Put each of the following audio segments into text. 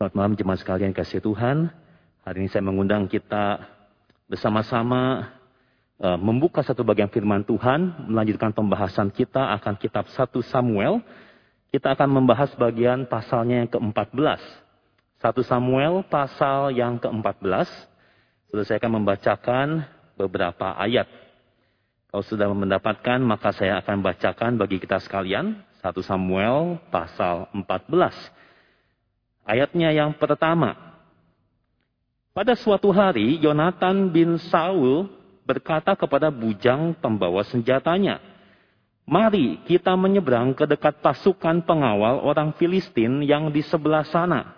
Selamat malam jemaat sekalian kasih Tuhan. Hari ini saya mengundang kita bersama-sama uh, membuka satu bagian firman Tuhan, melanjutkan pembahasan kita akan kitab 1 Samuel. Kita akan membahas bagian pasalnya yang ke-14. 1 Samuel pasal yang ke-14. Sudah saya akan membacakan beberapa ayat. Kalau sudah mendapatkan, maka saya akan bacakan bagi kita sekalian. 1 Samuel pasal 14. Ayatnya yang pertama. Pada suatu hari, Yonatan bin Saul berkata kepada bujang pembawa senjatanya, Mari kita menyeberang ke dekat pasukan pengawal orang Filistin yang di sebelah sana.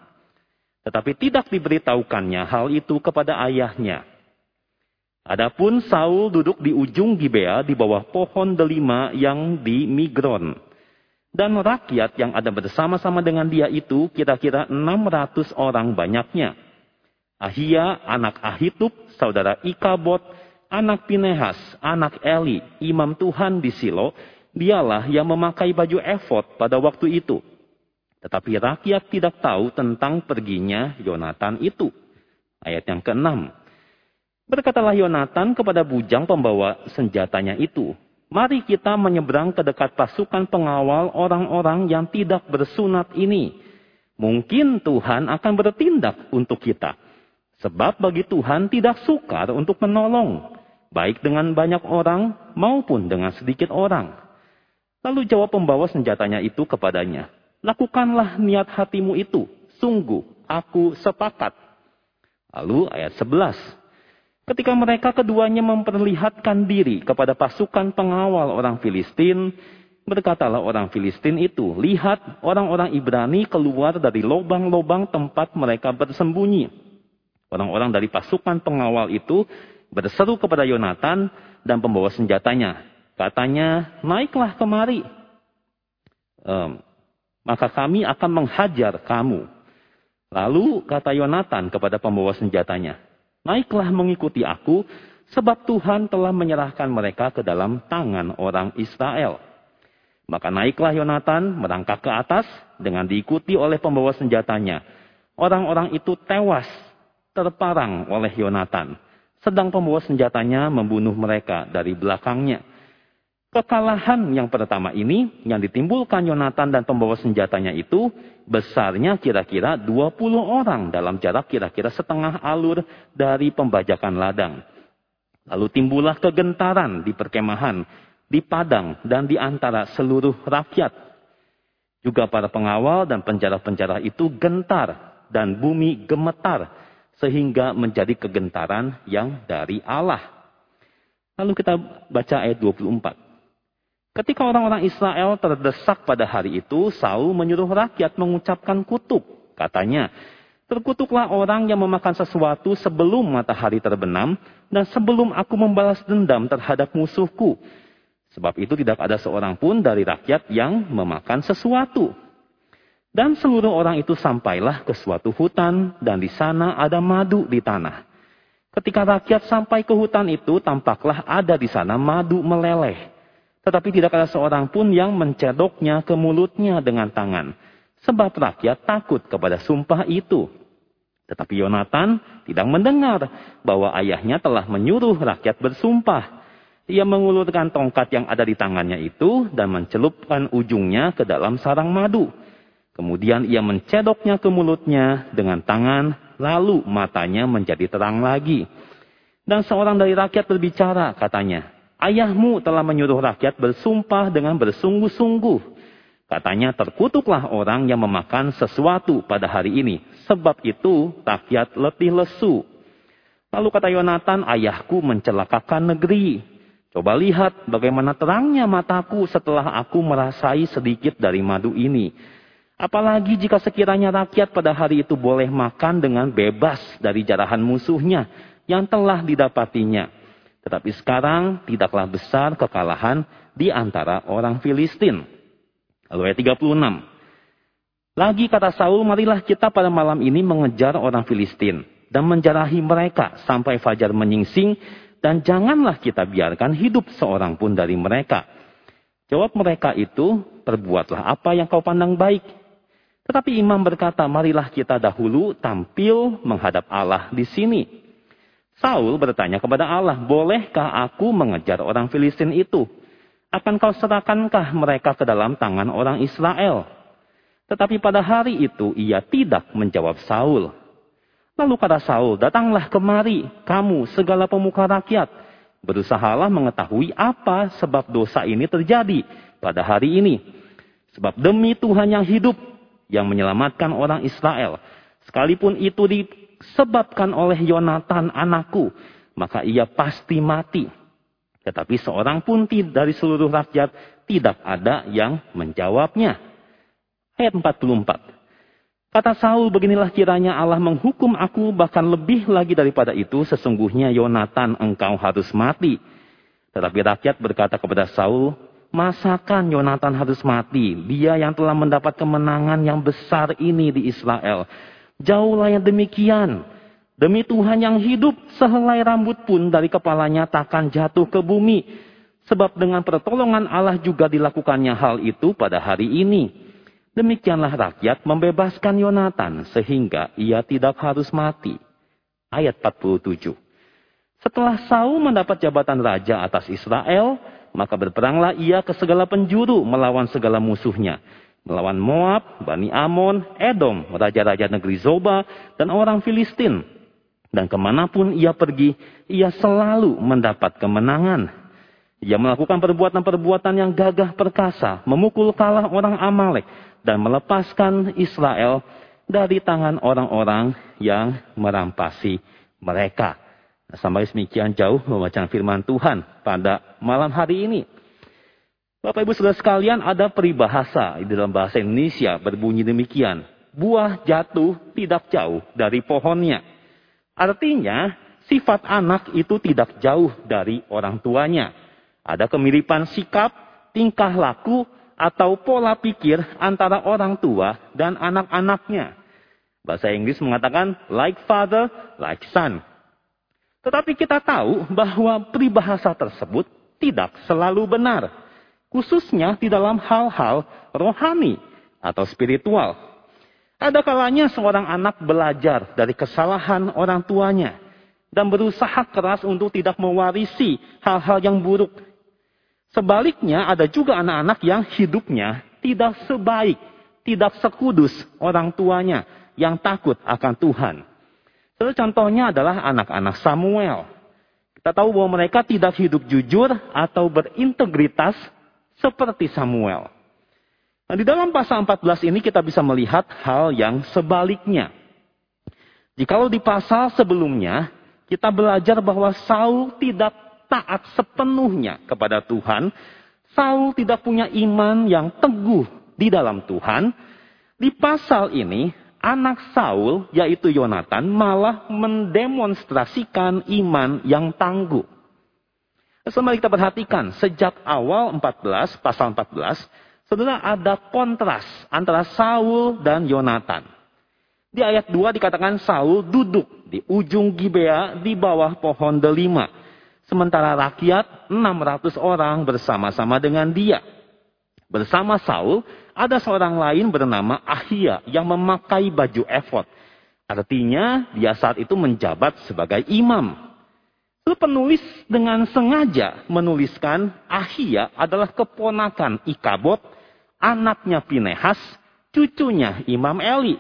Tetapi tidak diberitahukannya hal itu kepada ayahnya. Adapun Saul duduk di ujung Gibea di bawah pohon delima yang di Migron. Dan rakyat yang ada bersama-sama dengan dia itu kira-kira 600 orang banyaknya. Ahia, anak Ahitub, saudara Ikabot, anak Pinehas, anak Eli, imam Tuhan di Silo, dialah yang memakai baju efod pada waktu itu. Tetapi rakyat tidak tahu tentang perginya Yonatan itu. Ayat yang keenam. Berkatalah Yonatan kepada bujang pembawa senjatanya itu, Mari kita menyeberang ke dekat pasukan pengawal orang-orang yang tidak bersunat ini. Mungkin Tuhan akan bertindak untuk kita. Sebab bagi Tuhan tidak sukar untuk menolong. Baik dengan banyak orang maupun dengan sedikit orang. Lalu jawab pembawa senjatanya itu kepadanya. Lakukanlah niat hatimu itu. Sungguh aku sepakat. Lalu ayat 11. Ketika mereka keduanya memperlihatkan diri kepada pasukan pengawal orang Filistin, berkatalah orang Filistin itu, lihat orang-orang Ibrani keluar dari lubang-lubang tempat mereka bersembunyi. Orang-orang dari pasukan pengawal itu berseru kepada Yonatan dan pembawa senjatanya. Katanya, naiklah kemari. Um, maka kami akan menghajar kamu. Lalu kata Yonatan kepada pembawa senjatanya, Naiklah mengikuti aku, sebab Tuhan telah menyerahkan mereka ke dalam tangan orang Israel. Maka naiklah Yonatan merangkak ke atas dengan diikuti oleh pembawa senjatanya. Orang-orang itu tewas, terparang oleh Yonatan. Sedang pembawa senjatanya membunuh mereka dari belakangnya. Kekalahan yang pertama ini yang ditimbulkan Yonatan dan pembawa senjatanya itu besarnya kira-kira 20 orang dalam jarak kira-kira setengah alur dari pembajakan ladang. Lalu timbullah kegentaran di perkemahan, di padang, dan di antara seluruh rakyat. Juga para pengawal dan penjara-penjara itu gentar dan bumi gemetar sehingga menjadi kegentaran yang dari Allah. Lalu kita baca ayat 24. Ketika orang-orang Israel terdesak pada hari itu, Saul menyuruh rakyat mengucapkan kutuk. Katanya, terkutuklah orang yang memakan sesuatu sebelum matahari terbenam dan sebelum aku membalas dendam terhadap musuhku. Sebab itu tidak ada seorang pun dari rakyat yang memakan sesuatu. Dan seluruh orang itu sampailah ke suatu hutan dan di sana ada madu di tanah. Ketika rakyat sampai ke hutan itu, tampaklah ada di sana madu meleleh. Tetapi tidak ada seorang pun yang mencedoknya ke mulutnya dengan tangan. Sebab rakyat takut kepada sumpah itu. Tetapi Yonatan tidak mendengar bahwa ayahnya telah menyuruh rakyat bersumpah. Ia mengulurkan tongkat yang ada di tangannya itu dan mencelupkan ujungnya ke dalam sarang madu. Kemudian ia mencedoknya ke mulutnya dengan tangan, lalu matanya menjadi terang lagi. Dan seorang dari rakyat berbicara, katanya, Ayahmu telah menyuruh rakyat bersumpah dengan bersungguh-sungguh. Katanya terkutuklah orang yang memakan sesuatu pada hari ini. Sebab itu rakyat letih lesu. Lalu kata Yonatan, ayahku mencelakakan negeri. Coba lihat bagaimana terangnya mataku setelah aku merasai sedikit dari madu ini. Apalagi jika sekiranya rakyat pada hari itu boleh makan dengan bebas dari jarahan musuhnya yang telah didapatinya tetapi sekarang tidaklah besar kekalahan di antara orang Filistin. Lalu ayat 36. Lagi kata Saul, marilah kita pada malam ini mengejar orang Filistin dan menjarahi mereka sampai fajar menyingsing dan janganlah kita biarkan hidup seorang pun dari mereka. Jawab mereka itu, perbuatlah apa yang kau pandang baik. Tetapi imam berkata, marilah kita dahulu tampil menghadap Allah di sini. Saul bertanya kepada Allah, bolehkah aku mengejar orang Filistin itu? Akan kau serahkankah mereka ke dalam tangan orang Israel? Tetapi pada hari itu ia tidak menjawab Saul. Lalu kata Saul, datanglah kemari, kamu segala pemuka rakyat. Berusahalah mengetahui apa sebab dosa ini terjadi pada hari ini. Sebab demi Tuhan yang hidup, yang menyelamatkan orang Israel. Sekalipun itu disebabkan oleh Yonatan anakku, maka ia pasti mati. Tetapi seorang pun dari seluruh rakyat tidak ada yang menjawabnya. Ayat 44. Kata Saul, beginilah kiranya Allah menghukum aku bahkan lebih lagi daripada itu. Sesungguhnya Yonatan engkau harus mati. Tetapi rakyat berkata kepada Saul, Masakan Yonatan harus mati? Dia yang telah mendapat kemenangan yang besar ini di Israel. Jauhlah yang demikian. Demi Tuhan yang hidup, sehelai rambut pun dari kepalanya takkan jatuh ke bumi. Sebab dengan pertolongan Allah juga dilakukannya hal itu pada hari ini. Demikianlah rakyat membebaskan Yonatan sehingga ia tidak harus mati. Ayat 47. Setelah Saul mendapat jabatan raja atas Israel, maka berperanglah ia ke segala penjuru melawan segala musuhnya. Melawan Moab, Bani Amon, Edom, raja-raja negeri Zoba, dan orang Filistin. Dan ke mana pun ia pergi, ia selalu mendapat kemenangan. Ia melakukan perbuatan-perbuatan yang gagah perkasa, memukul kalah orang Amalek, dan melepaskan Israel dari tangan orang-orang yang merampasi mereka. Sampai semikian jauh membaca firman Tuhan pada malam hari ini. Bapak Ibu Saudara sekalian ada peribahasa di dalam bahasa Indonesia berbunyi demikian. Buah jatuh tidak jauh dari pohonnya. Artinya sifat anak itu tidak jauh dari orang tuanya. Ada kemiripan sikap, tingkah laku, atau pola pikir antara orang tua dan anak-anaknya. Bahasa Inggris mengatakan like father, like son. Tetapi kita tahu bahwa peribahasa tersebut tidak selalu benar. Khususnya di dalam hal-hal rohani atau spiritual. Ada kalanya seorang anak belajar dari kesalahan orang tuanya. Dan berusaha keras untuk tidak mewarisi hal-hal yang buruk. Sebaliknya ada juga anak-anak yang hidupnya tidak sebaik, tidak sekudus orang tuanya yang takut akan Tuhan. Salah contohnya adalah anak-anak Samuel. Kita tahu bahwa mereka tidak hidup jujur atau berintegritas seperti Samuel. Nah, di dalam pasal 14 ini kita bisa melihat hal yang sebaliknya. Jikalau di pasal sebelumnya kita belajar bahwa Saul tidak taat sepenuhnya kepada Tuhan, Saul tidak punya iman yang teguh di dalam Tuhan. Di pasal ini anak Saul, yaitu Yonatan, malah mendemonstrasikan iman yang tangguh. Semua kita perhatikan, sejak awal 14, pasal 14, saudara ada kontras antara Saul dan Yonatan. Di ayat 2 dikatakan Saul duduk di ujung Gibea di bawah pohon delima. Sementara rakyat 600 orang bersama-sama dengan dia. Bersama Saul, ada seorang lain bernama Ahia yang memakai baju efod. Artinya dia saat itu menjabat sebagai imam. Lalu penulis dengan sengaja menuliskan Ahia adalah keponakan Ikabot, anaknya Pinehas, cucunya Imam Eli.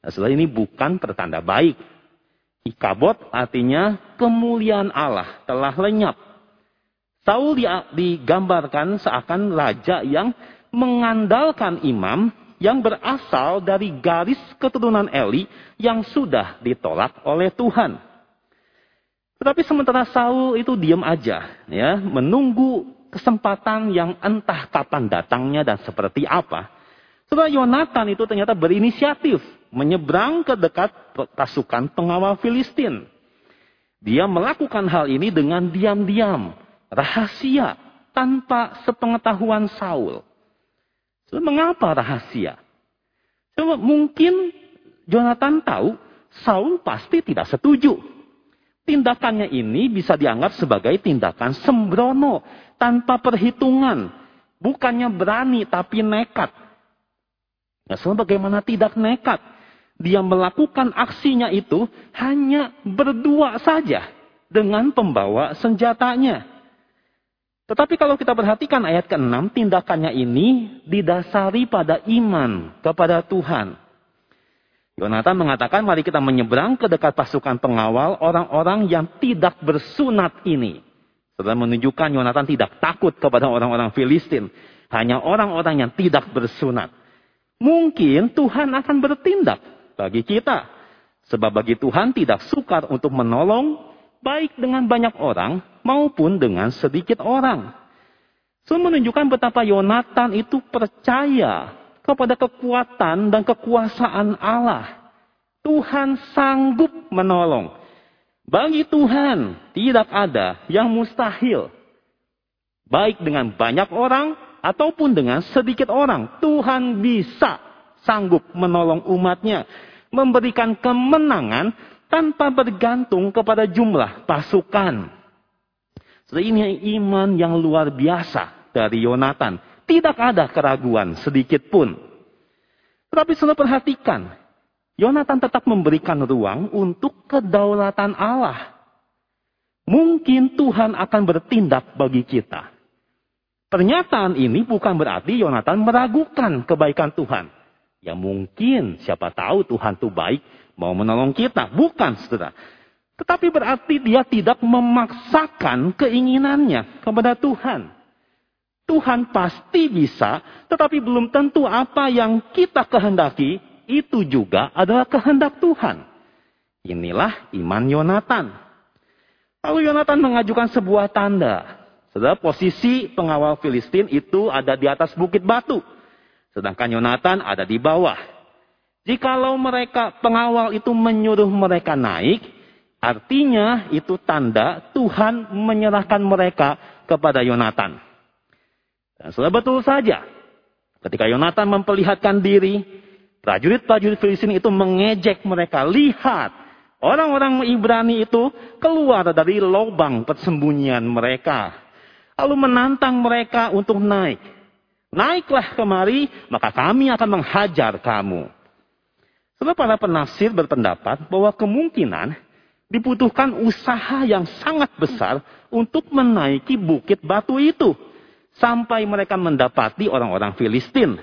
Nah, setelah ini bukan pertanda baik. Ikabot artinya kemuliaan Allah telah lenyap. Saul digambarkan seakan raja yang mengandalkan imam yang berasal dari garis keturunan Eli yang sudah ditolak oleh Tuhan. Tetapi sementara Saul itu diam aja, ya, menunggu kesempatan yang entah kapan datangnya dan seperti apa. Setelah Yonatan itu ternyata berinisiatif menyeberang ke dekat pasukan pengawal Filistin. Dia melakukan hal ini dengan diam-diam, rahasia, tanpa sepengetahuan Saul. Mengapa rahasia? Coba mungkin Jonathan tahu Saul pasti tidak setuju. Tindakannya ini bisa dianggap sebagai tindakan sembrono tanpa perhitungan. Bukannya berani tapi nekat. Nah, sebagaimana tidak nekat. Dia melakukan aksinya itu hanya berdua saja dengan pembawa senjatanya. Tetapi kalau kita perhatikan ayat ke-6, tindakannya ini didasari pada iman kepada Tuhan. Yonatan mengatakan, mari kita menyeberang ke dekat pasukan pengawal orang-orang yang tidak bersunat ini. Setelah menunjukkan Yonatan tidak takut kepada orang-orang Filistin. Hanya orang-orang yang tidak bersunat. Mungkin Tuhan akan bertindak bagi kita. Sebab bagi Tuhan tidak sukar untuk menolong baik dengan banyak orang maupun dengan sedikit orang. So menunjukkan betapa Yonatan itu percaya kepada kekuatan dan kekuasaan Allah. Tuhan sanggup menolong. Bagi Tuhan tidak ada yang mustahil. Baik dengan banyak orang ataupun dengan sedikit orang. Tuhan bisa sanggup menolong umatnya. Memberikan kemenangan tanpa bergantung kepada jumlah pasukan. Ini iman yang luar biasa dari Yonatan tidak ada keraguan sedikit pun. Tetapi sudah perhatikan, Yonatan tetap memberikan ruang untuk kedaulatan Allah. Mungkin Tuhan akan bertindak bagi kita. Pernyataan ini bukan berarti Yonatan meragukan kebaikan Tuhan. Ya mungkin siapa tahu Tuhan itu baik mau menolong kita. Bukan saudara. Tetapi berarti dia tidak memaksakan keinginannya kepada Tuhan. Tuhan pasti bisa, tetapi belum tentu apa yang kita kehendaki itu juga adalah kehendak Tuhan. Inilah iman Yonatan. Lalu Yonatan mengajukan sebuah tanda. Saudara, posisi pengawal Filistin itu ada di atas bukit batu. Sedangkan Yonatan ada di bawah. Jikalau mereka pengawal itu menyuruh mereka naik, artinya itu tanda Tuhan menyerahkan mereka kepada Yonatan. Dan sudah betul saja. Ketika Yonatan memperlihatkan diri, prajurit-prajurit Filistin itu mengejek mereka. Lihat, orang-orang Ibrani itu keluar dari lubang persembunyian mereka. Lalu menantang mereka untuk naik. Naiklah kemari, maka kami akan menghajar kamu. Sebab para penafsir berpendapat bahwa kemungkinan dibutuhkan usaha yang sangat besar untuk menaiki bukit batu itu sampai mereka mendapati orang-orang Filistin.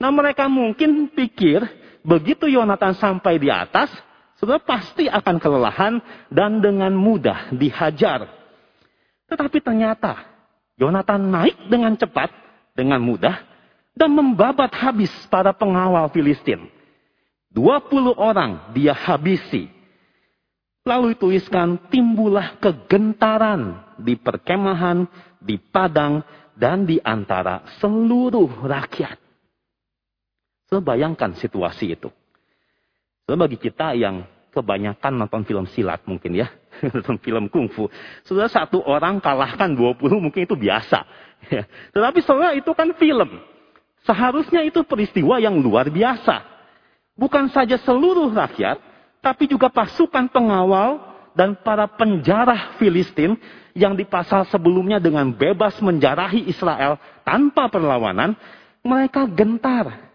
Nah mereka mungkin pikir begitu Yonatan sampai di atas, sudah pasti akan kelelahan dan dengan mudah dihajar. Tetapi ternyata Yonatan naik dengan cepat, dengan mudah, dan membabat habis para pengawal Filistin. 20 orang dia habisi. Lalu tuliskan timbullah kegentaran di perkemahan, di padang, dan di antara seluruh rakyat. Sebayangkan situasi itu. So, bagi kita yang kebanyakan nonton film silat mungkin ya. nonton film kungfu. Sudah satu orang kalahkan 20 mungkin itu biasa. Tetapi saudara itu kan film. Seharusnya itu peristiwa yang luar biasa. Bukan saja seluruh rakyat, tapi juga pasukan pengawal dan para penjarah Filistin yang di pasal sebelumnya dengan bebas menjarahi Israel tanpa perlawanan, mereka gentar.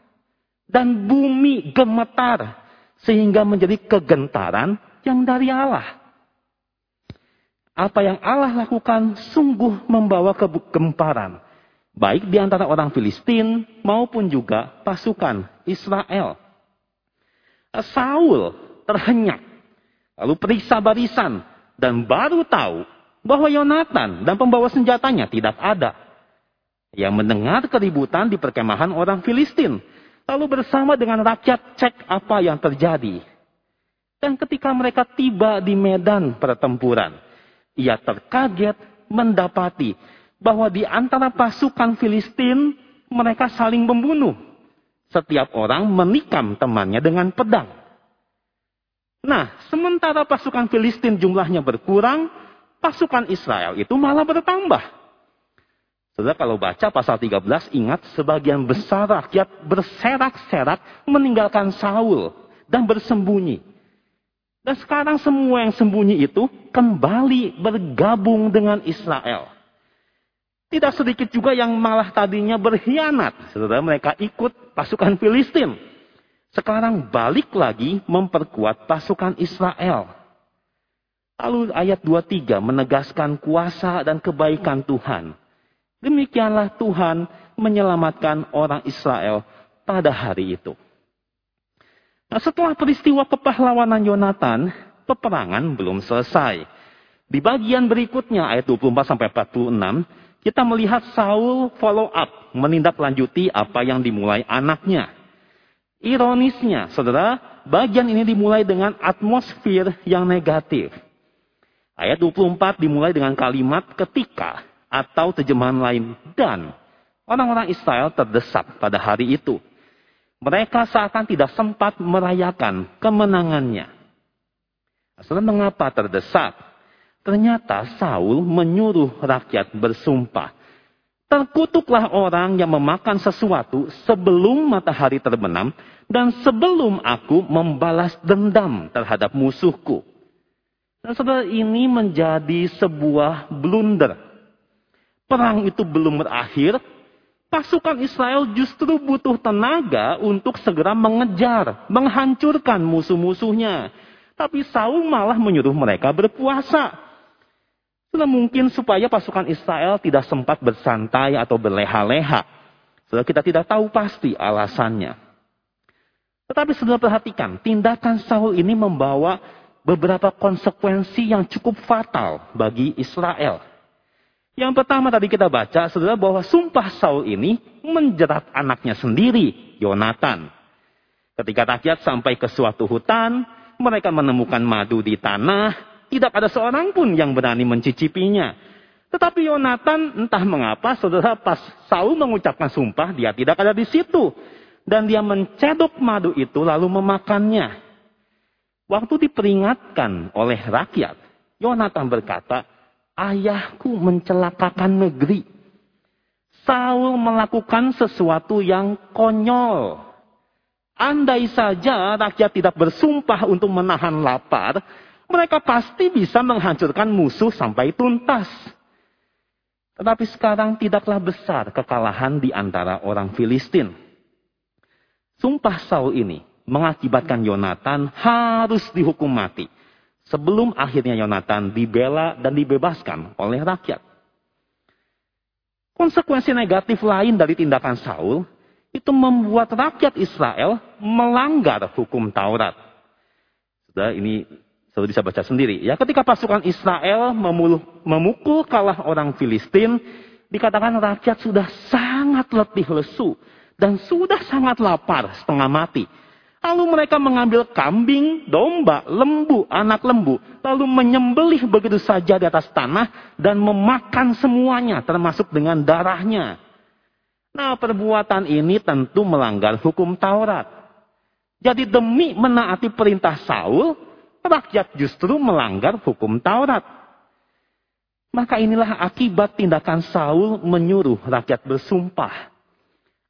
Dan bumi gemetar. Sehingga menjadi kegentaran yang dari Allah. Apa yang Allah lakukan sungguh membawa kegemparan. Baik di antara orang Filistin maupun juga pasukan Israel. Saul terhenyak. Lalu periksa barisan. Dan baru tahu bahwa Yonatan dan pembawa senjatanya tidak ada. Yang mendengar keributan di perkemahan orang Filistin. Lalu bersama dengan rakyat cek apa yang terjadi. Dan ketika mereka tiba di medan pertempuran, ia terkaget mendapati bahwa di antara pasukan Filistin mereka saling membunuh. Setiap orang menikam temannya dengan pedang. Nah, sementara pasukan Filistin jumlahnya berkurang, pasukan Israel itu malah bertambah. Saudara kalau baca pasal 13 ingat sebagian besar rakyat berserak-serak meninggalkan Saul dan bersembunyi. Dan sekarang semua yang sembunyi itu kembali bergabung dengan Israel. Tidak sedikit juga yang malah tadinya berkhianat. Saudara mereka ikut pasukan Filistin. Sekarang balik lagi memperkuat pasukan Israel. Lalu ayat 23 menegaskan kuasa dan kebaikan Tuhan. Demikianlah Tuhan menyelamatkan orang Israel pada hari itu. Nah, setelah peristiwa kepahlawanan Yonatan, peperangan belum selesai. Di bagian berikutnya ayat 24 sampai 46, kita melihat Saul follow up, menindaklanjuti apa yang dimulai anaknya. Ironisnya, saudara, bagian ini dimulai dengan atmosfer yang negatif. Ayat 24 dimulai dengan kalimat ketika atau terjemahan lain dan orang-orang Israel terdesak pada hari itu. Mereka seakan tidak sempat merayakan kemenangannya. Saudara, mengapa terdesak? Ternyata Saul menyuruh rakyat bersumpah Terkutuklah orang yang memakan sesuatu sebelum matahari terbenam dan sebelum aku membalas dendam terhadap musuhku. Dan saudara ini menjadi sebuah blunder. Perang itu belum berakhir, pasukan Israel justru butuh tenaga untuk segera mengejar, menghancurkan musuh-musuhnya. Tapi Saul malah menyuruh mereka berpuasa. Sudah mungkin supaya pasukan Israel tidak sempat bersantai atau berleha-leha. Sudah kita tidak tahu pasti alasannya. Tetapi sudah perhatikan, tindakan Saul ini membawa beberapa konsekuensi yang cukup fatal bagi Israel. Yang pertama tadi kita baca, saudara, bahwa sumpah Saul ini menjerat anaknya sendiri, Yonatan. Ketika rakyat sampai ke suatu hutan, mereka menemukan madu di tanah, tidak ada seorang pun yang berani mencicipinya. Tetapi Yonatan entah mengapa saudara pas Saul mengucapkan sumpah dia tidak ada di situ. Dan dia mencedok madu itu lalu memakannya. Waktu diperingatkan oleh rakyat, Yonatan berkata, ayahku mencelakakan negeri. Saul melakukan sesuatu yang konyol. Andai saja rakyat tidak bersumpah untuk menahan lapar, mereka pasti bisa menghancurkan musuh sampai tuntas. Tetapi sekarang tidaklah besar kekalahan di antara orang Filistin. Sumpah Saul ini mengakibatkan Yonatan harus dihukum mati. Sebelum akhirnya Yonatan dibela dan dibebaskan oleh rakyat. Konsekuensi negatif lain dari tindakan Saul itu membuat rakyat Israel melanggar hukum Taurat. Sudah ini Saudara bisa baca sendiri. Ya, ketika pasukan Israel memukul kalah orang Filistin, dikatakan rakyat sudah sangat letih lesu dan sudah sangat lapar setengah mati. Lalu mereka mengambil kambing, domba, lembu, anak lembu, lalu menyembelih begitu saja di atas tanah dan memakan semuanya termasuk dengan darahnya. Nah, perbuatan ini tentu melanggar hukum Taurat. Jadi demi menaati perintah Saul, rakyat justru melanggar hukum Taurat. Maka inilah akibat tindakan Saul menyuruh rakyat bersumpah.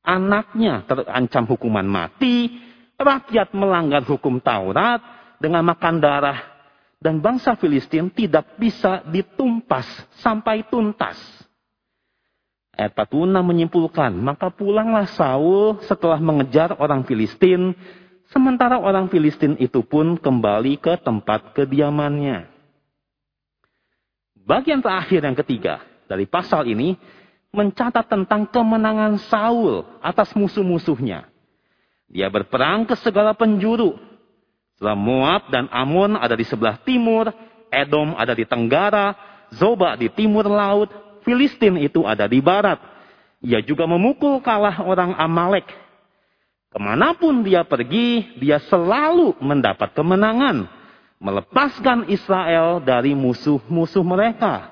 Anaknya terancam hukuman mati, rakyat melanggar hukum Taurat dengan makan darah, dan bangsa Filistin tidak bisa ditumpas sampai tuntas. Ayat 46 menyimpulkan, maka pulanglah Saul setelah mengejar orang Filistin Sementara orang Filistin itu pun kembali ke tempat kediamannya. Bagian terakhir yang ketiga dari pasal ini mencatat tentang kemenangan Saul atas musuh-musuhnya. Dia berperang ke segala penjuru. Setelah Moab dan Amon ada di sebelah timur, Edom ada di tenggara, Zoba di timur laut, Filistin itu ada di barat. Ia juga memukul kalah orang Amalek Ke mana pun dia pergi, dia selalu mendapat kemenangan. Melepaskan Israel dari musuh-musuh mereka.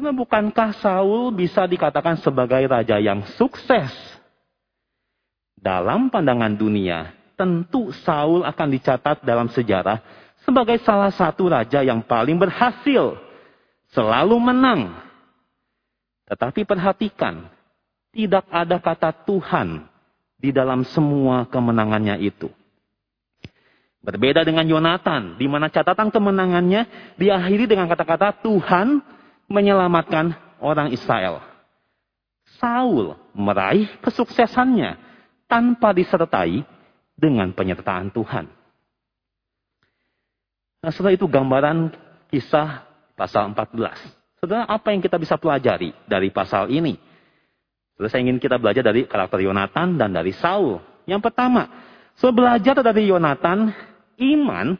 Nah, bukankah Saul bisa dikatakan sebagai raja yang sukses? Dalam pandangan dunia, tentu Saul akan dicatat dalam sejarah sebagai salah satu raja yang paling berhasil. Selalu menang. Tetapi perhatikan, tidak ada kata Tuhan di dalam semua kemenangannya itu. Berbeda dengan Yonatan, di mana catatan kemenangannya diakhiri dengan kata-kata Tuhan menyelamatkan orang Israel. Saul meraih kesuksesannya tanpa disertai dengan penyertaan Tuhan. Nah, setelah itu gambaran kisah pasal 14. Saudara, apa yang kita bisa pelajari dari pasal ini? Saudara, saya ingin kita belajar dari karakter Yonatan dan dari Saul. Yang pertama, so belajar dari Yonatan, iman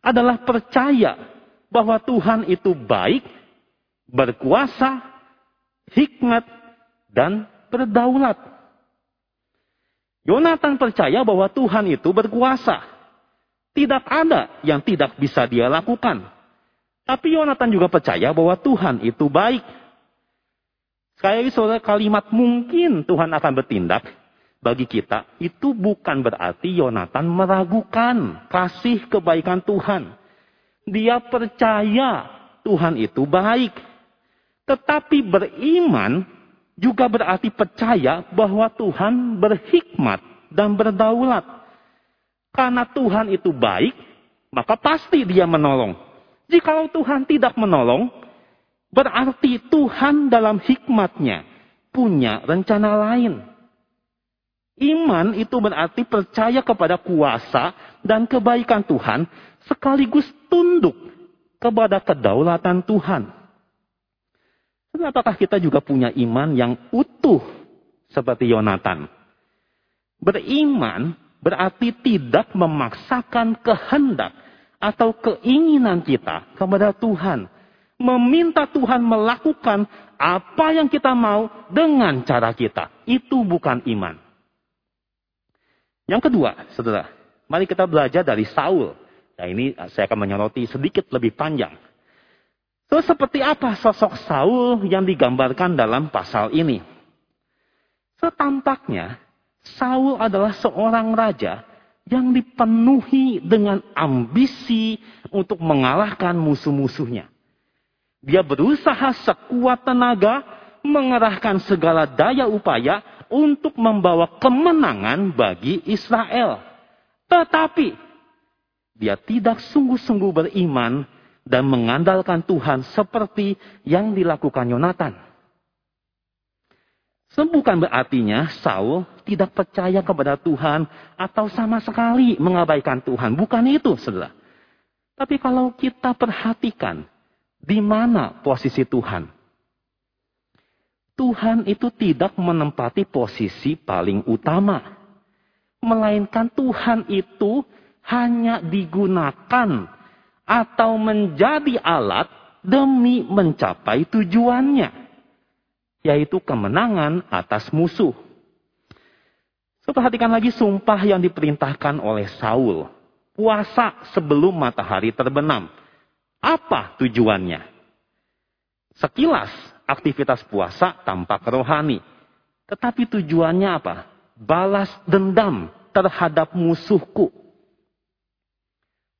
adalah percaya bahwa Tuhan itu baik, berkuasa, hikmat, dan berdaulat. Yonatan percaya bahwa Tuhan itu berkuasa. Tidak ada yang tidak bisa dia lakukan. Tapi Yonatan juga percaya bahwa Tuhan itu baik. Sekali saudara kalimat mungkin Tuhan akan bertindak bagi kita itu bukan berarti Yonatan meragukan kasih kebaikan Tuhan. Dia percaya Tuhan itu baik. Tetapi beriman juga berarti percaya bahwa Tuhan berhikmat dan berdaulat. Karena Tuhan itu baik, maka pasti dia menolong. Jikalau Tuhan tidak menolong, berarti Tuhan dalam hikmatnya punya rencana lain. Iman itu berarti percaya kepada kuasa dan kebaikan Tuhan sekaligus tunduk kepada kedaulatan Tuhan. apakah kita juga punya iman yang utuh seperti Yonatan? Beriman berarti tidak memaksakan kehendak atau keinginan kita kepada Tuhan. Meminta Tuhan melakukan apa yang kita mau dengan cara kita. Itu bukan iman. Yang kedua, saudara, mari kita belajar dari Saul. Nah ini saya akan menyoroti sedikit lebih panjang. So, seperti apa sosok Saul yang digambarkan dalam pasal ini? Setampaknya, Saul adalah seorang raja yang dipenuhi dengan ambisi untuk mengalahkan musuh-musuhnya. Dia berusaha sekuat tenaga mengerahkan segala daya upaya untuk membawa kemenangan bagi Israel. Tetapi dia tidak sungguh-sungguh beriman dan mengandalkan Tuhan seperti yang dilakukan Yonatan. Bukan berartinya Saul tidak percaya kepada Tuhan atau sama sekali mengabaikan Tuhan. Bukan itu, saudara. Tapi kalau kita perhatikan di mana posisi Tuhan. Tuhan itu tidak menempati posisi paling utama. Melainkan Tuhan itu hanya digunakan atau menjadi alat demi mencapai tujuannya yaitu kemenangan atas musuh. So, perhatikan lagi sumpah yang diperintahkan oleh Saul. Puasa sebelum matahari terbenam. Apa tujuannya? Sekilas aktivitas puasa tampak rohani. Tetapi tujuannya apa? Balas dendam terhadap musuhku.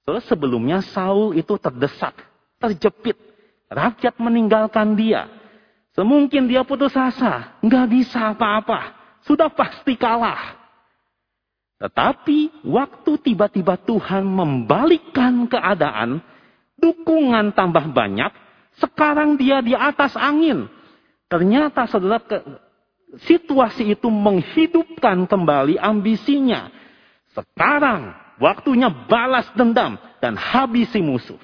So, sebelumnya Saul itu terdesak, terjepit. Rakyat meninggalkan dia Semungkin dia putus asa, nggak bisa apa-apa, sudah pasti kalah. Tetapi waktu tiba-tiba Tuhan membalikkan keadaan, dukungan tambah banyak, sekarang dia di atas angin. Ternyata saudara ke, situasi itu menghidupkan kembali ambisinya. Sekarang waktunya balas dendam dan habisi musuh.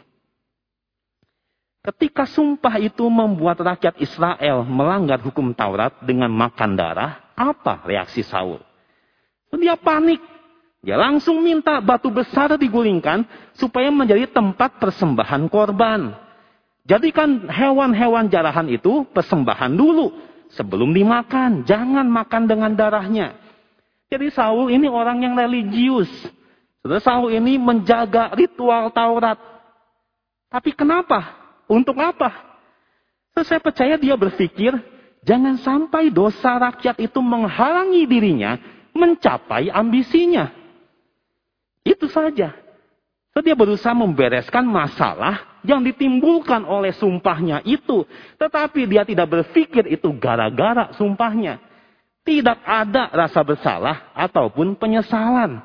Ketika sumpah itu membuat rakyat Israel melanggar hukum Taurat dengan makan darah, apa reaksi Saul? Dia panik. Dia langsung minta batu besar digulingkan supaya menjadi tempat persembahan korban. Jadikan hewan-hewan jarahan itu persembahan dulu sebelum dimakan. Jangan makan dengan darahnya. Jadi Saul ini orang yang religius. Saudara Saul ini menjaga ritual Taurat. Tapi kenapa untuk apa? So, saya percaya dia berpikir, jangan sampai dosa rakyat itu menghalangi dirinya mencapai ambisinya. Itu saja. So, dia berusaha membereskan masalah yang ditimbulkan oleh sumpahnya itu. Tetapi dia tidak berpikir itu gara-gara sumpahnya. Tidak ada rasa bersalah ataupun penyesalan.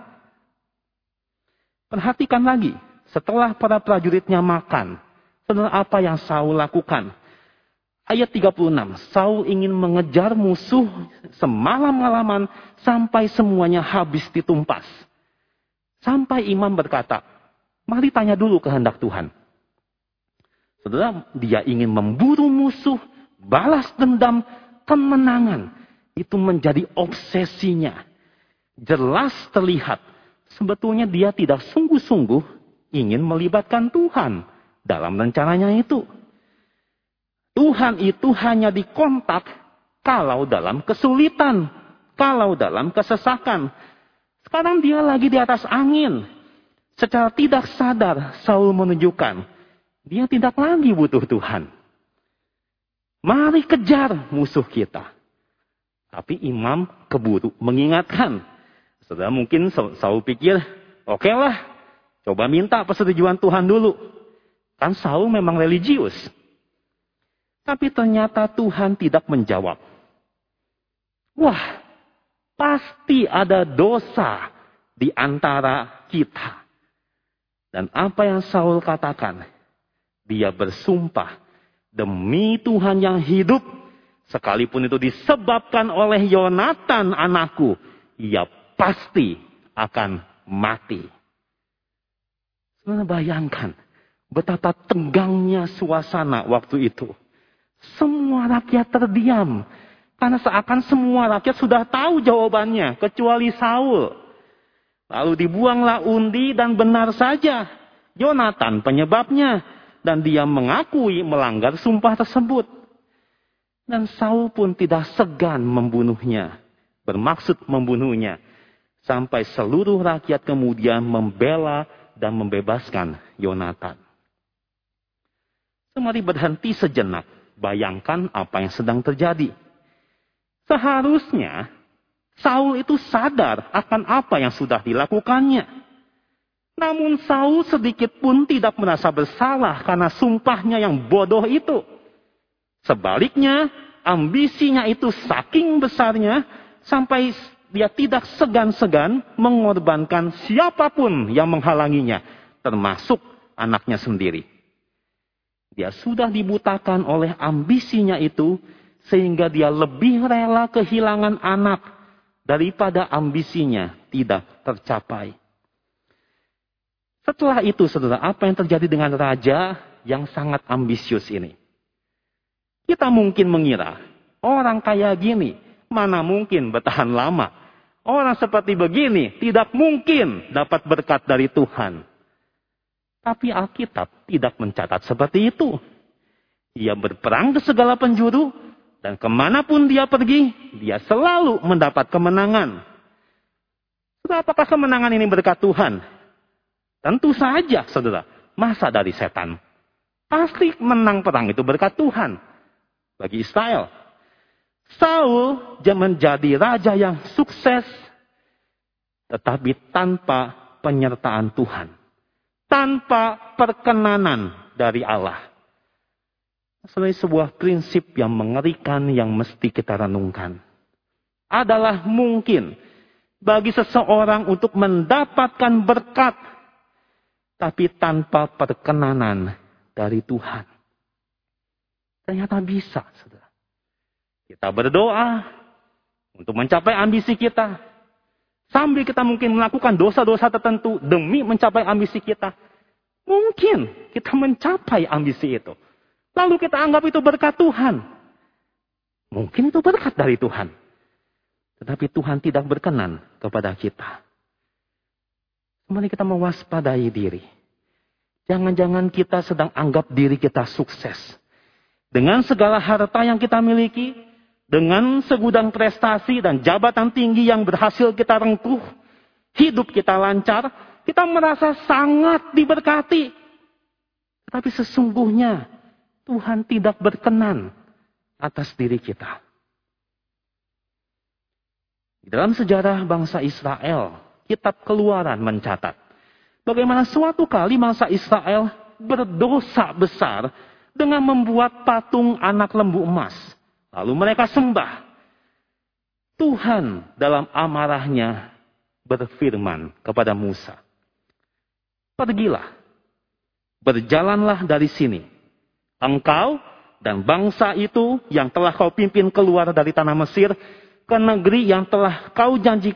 Perhatikan lagi, setelah para prajuritnya makan, Saudara, apa yang Saul lakukan? Ayat 36, Saul ingin mengejar musuh semalam-malaman sampai semuanya habis ditumpas. Sampai imam berkata, mari tanya dulu kehendak Tuhan. Saudara, dia ingin memburu musuh, balas dendam, kemenangan. Itu menjadi obsesinya. Jelas terlihat, sebetulnya dia tidak sungguh-sungguh ingin melibatkan Tuhan dalam rencananya itu. Tuhan itu hanya dikontak kalau dalam kesulitan, kalau dalam kesesakan. Sekarang dia lagi di atas angin. Secara tidak sadar Saul menunjukkan dia tidak lagi butuh Tuhan. Mari kejar musuh kita. Tapi imam keburu mengingatkan. Saudara mungkin Saul pikir, oke okay lah, coba minta persetujuan Tuhan dulu. Kan Saul memang religius. Tapi ternyata Tuhan tidak menjawab. Wah, pasti ada dosa di antara kita. Dan apa yang Saul katakan? Dia bersumpah demi Tuhan yang hidup, sekalipun itu disebabkan oleh Yonatan anakku, ia pasti akan mati. Saudara bayangkan betapa tegangnya suasana waktu itu. Semua rakyat terdiam. Karena seakan semua rakyat sudah tahu jawabannya. Kecuali Saul. Lalu dibuanglah undi dan benar saja. Yonatan penyebabnya. Dan dia mengakui melanggar sumpah tersebut. Dan Saul pun tidak segan membunuhnya. Bermaksud membunuhnya. Sampai seluruh rakyat kemudian membela dan membebaskan Yonatan. Mari berhenti sejenak Bayangkan apa yang sedang terjadi. Seharusnya Saul itu sadar akan apa yang sudah dilakukannya. Namun Saul sedikit pun tidak merasa bersalah karena sumpahnya yang bodoh itu. Sebaliknya, ambisinya itu saking besarnya sampai dia tidak segan-segan mengorbankan siapa pun yang menghalanginya, termasuk anaknya sendiri. Dia sudah dibutakan oleh ambisinya itu, sehingga dia lebih rela kehilangan anak daripada ambisinya tidak tercapai. Setelah itu, saudara, apa yang terjadi dengan raja yang sangat ambisius ini? Kita mungkin mengira, orang kaya gini, mana mungkin bertahan lama. Orang seperti begini tidak mungkin dapat berkat dari Tuhan. Tapi Alkitab tidak mencatat seperti itu. Ia berperang ke segala penjuru, dan ke mana pun dia pergi, dia selalu mendapat kemenangan. Saudara, apakah kemenangan ini berkat Tuhan? Tentu saja, saudara. Masa dari setan? Pasti menang perang itu berkat Tuhan. Bagi Israel. Saul menjadi raja yang sukses, tetapi tanpa penyertaan Tuhan tanpa perkenanan dari Allah. Sebagai sebuah prinsip yang mengerikan yang mesti kita renungkan. Adalah mungkin bagi seseorang untuk mendapatkan berkat. Tapi tanpa perkenanan dari Tuhan. Ternyata bisa, saudara. Kita berdoa untuk mencapai ambisi kita. Sambil kita mungkin melakukan dosa-dosa tertentu demi mencapai ambisi kita. Mungkin kita mencapai ambisi itu. Lalu kita anggap itu berkat Tuhan. Mungkin itu berkat dari Tuhan. Tetapi Tuhan tidak berkenan kepada kita. Kembali kita mewaspadai diri. Jangan-jangan kita sedang anggap diri kita sukses. Dengan segala harta yang kita miliki, dengan segudang prestasi dan jabatan tinggi yang berhasil kita rengkuh, hidup kita lancar, kita merasa sangat diberkati. Tapi sesungguhnya Tuhan tidak berkenan atas diri kita. Di dalam sejarah bangsa Israel, kitab keluaran mencatat. Bagaimana suatu kali bangsa Israel berdosa besar dengan membuat patung anak lembu emas Lalu mereka sembah. Tuhan dalam amarahnya berfirman kepada Musa. Pergilah, berjalanlah dari sini. Engkau dan bangsa itu yang telah kau pimpin keluar dari tanah Mesir ke negeri yang telah kau janji,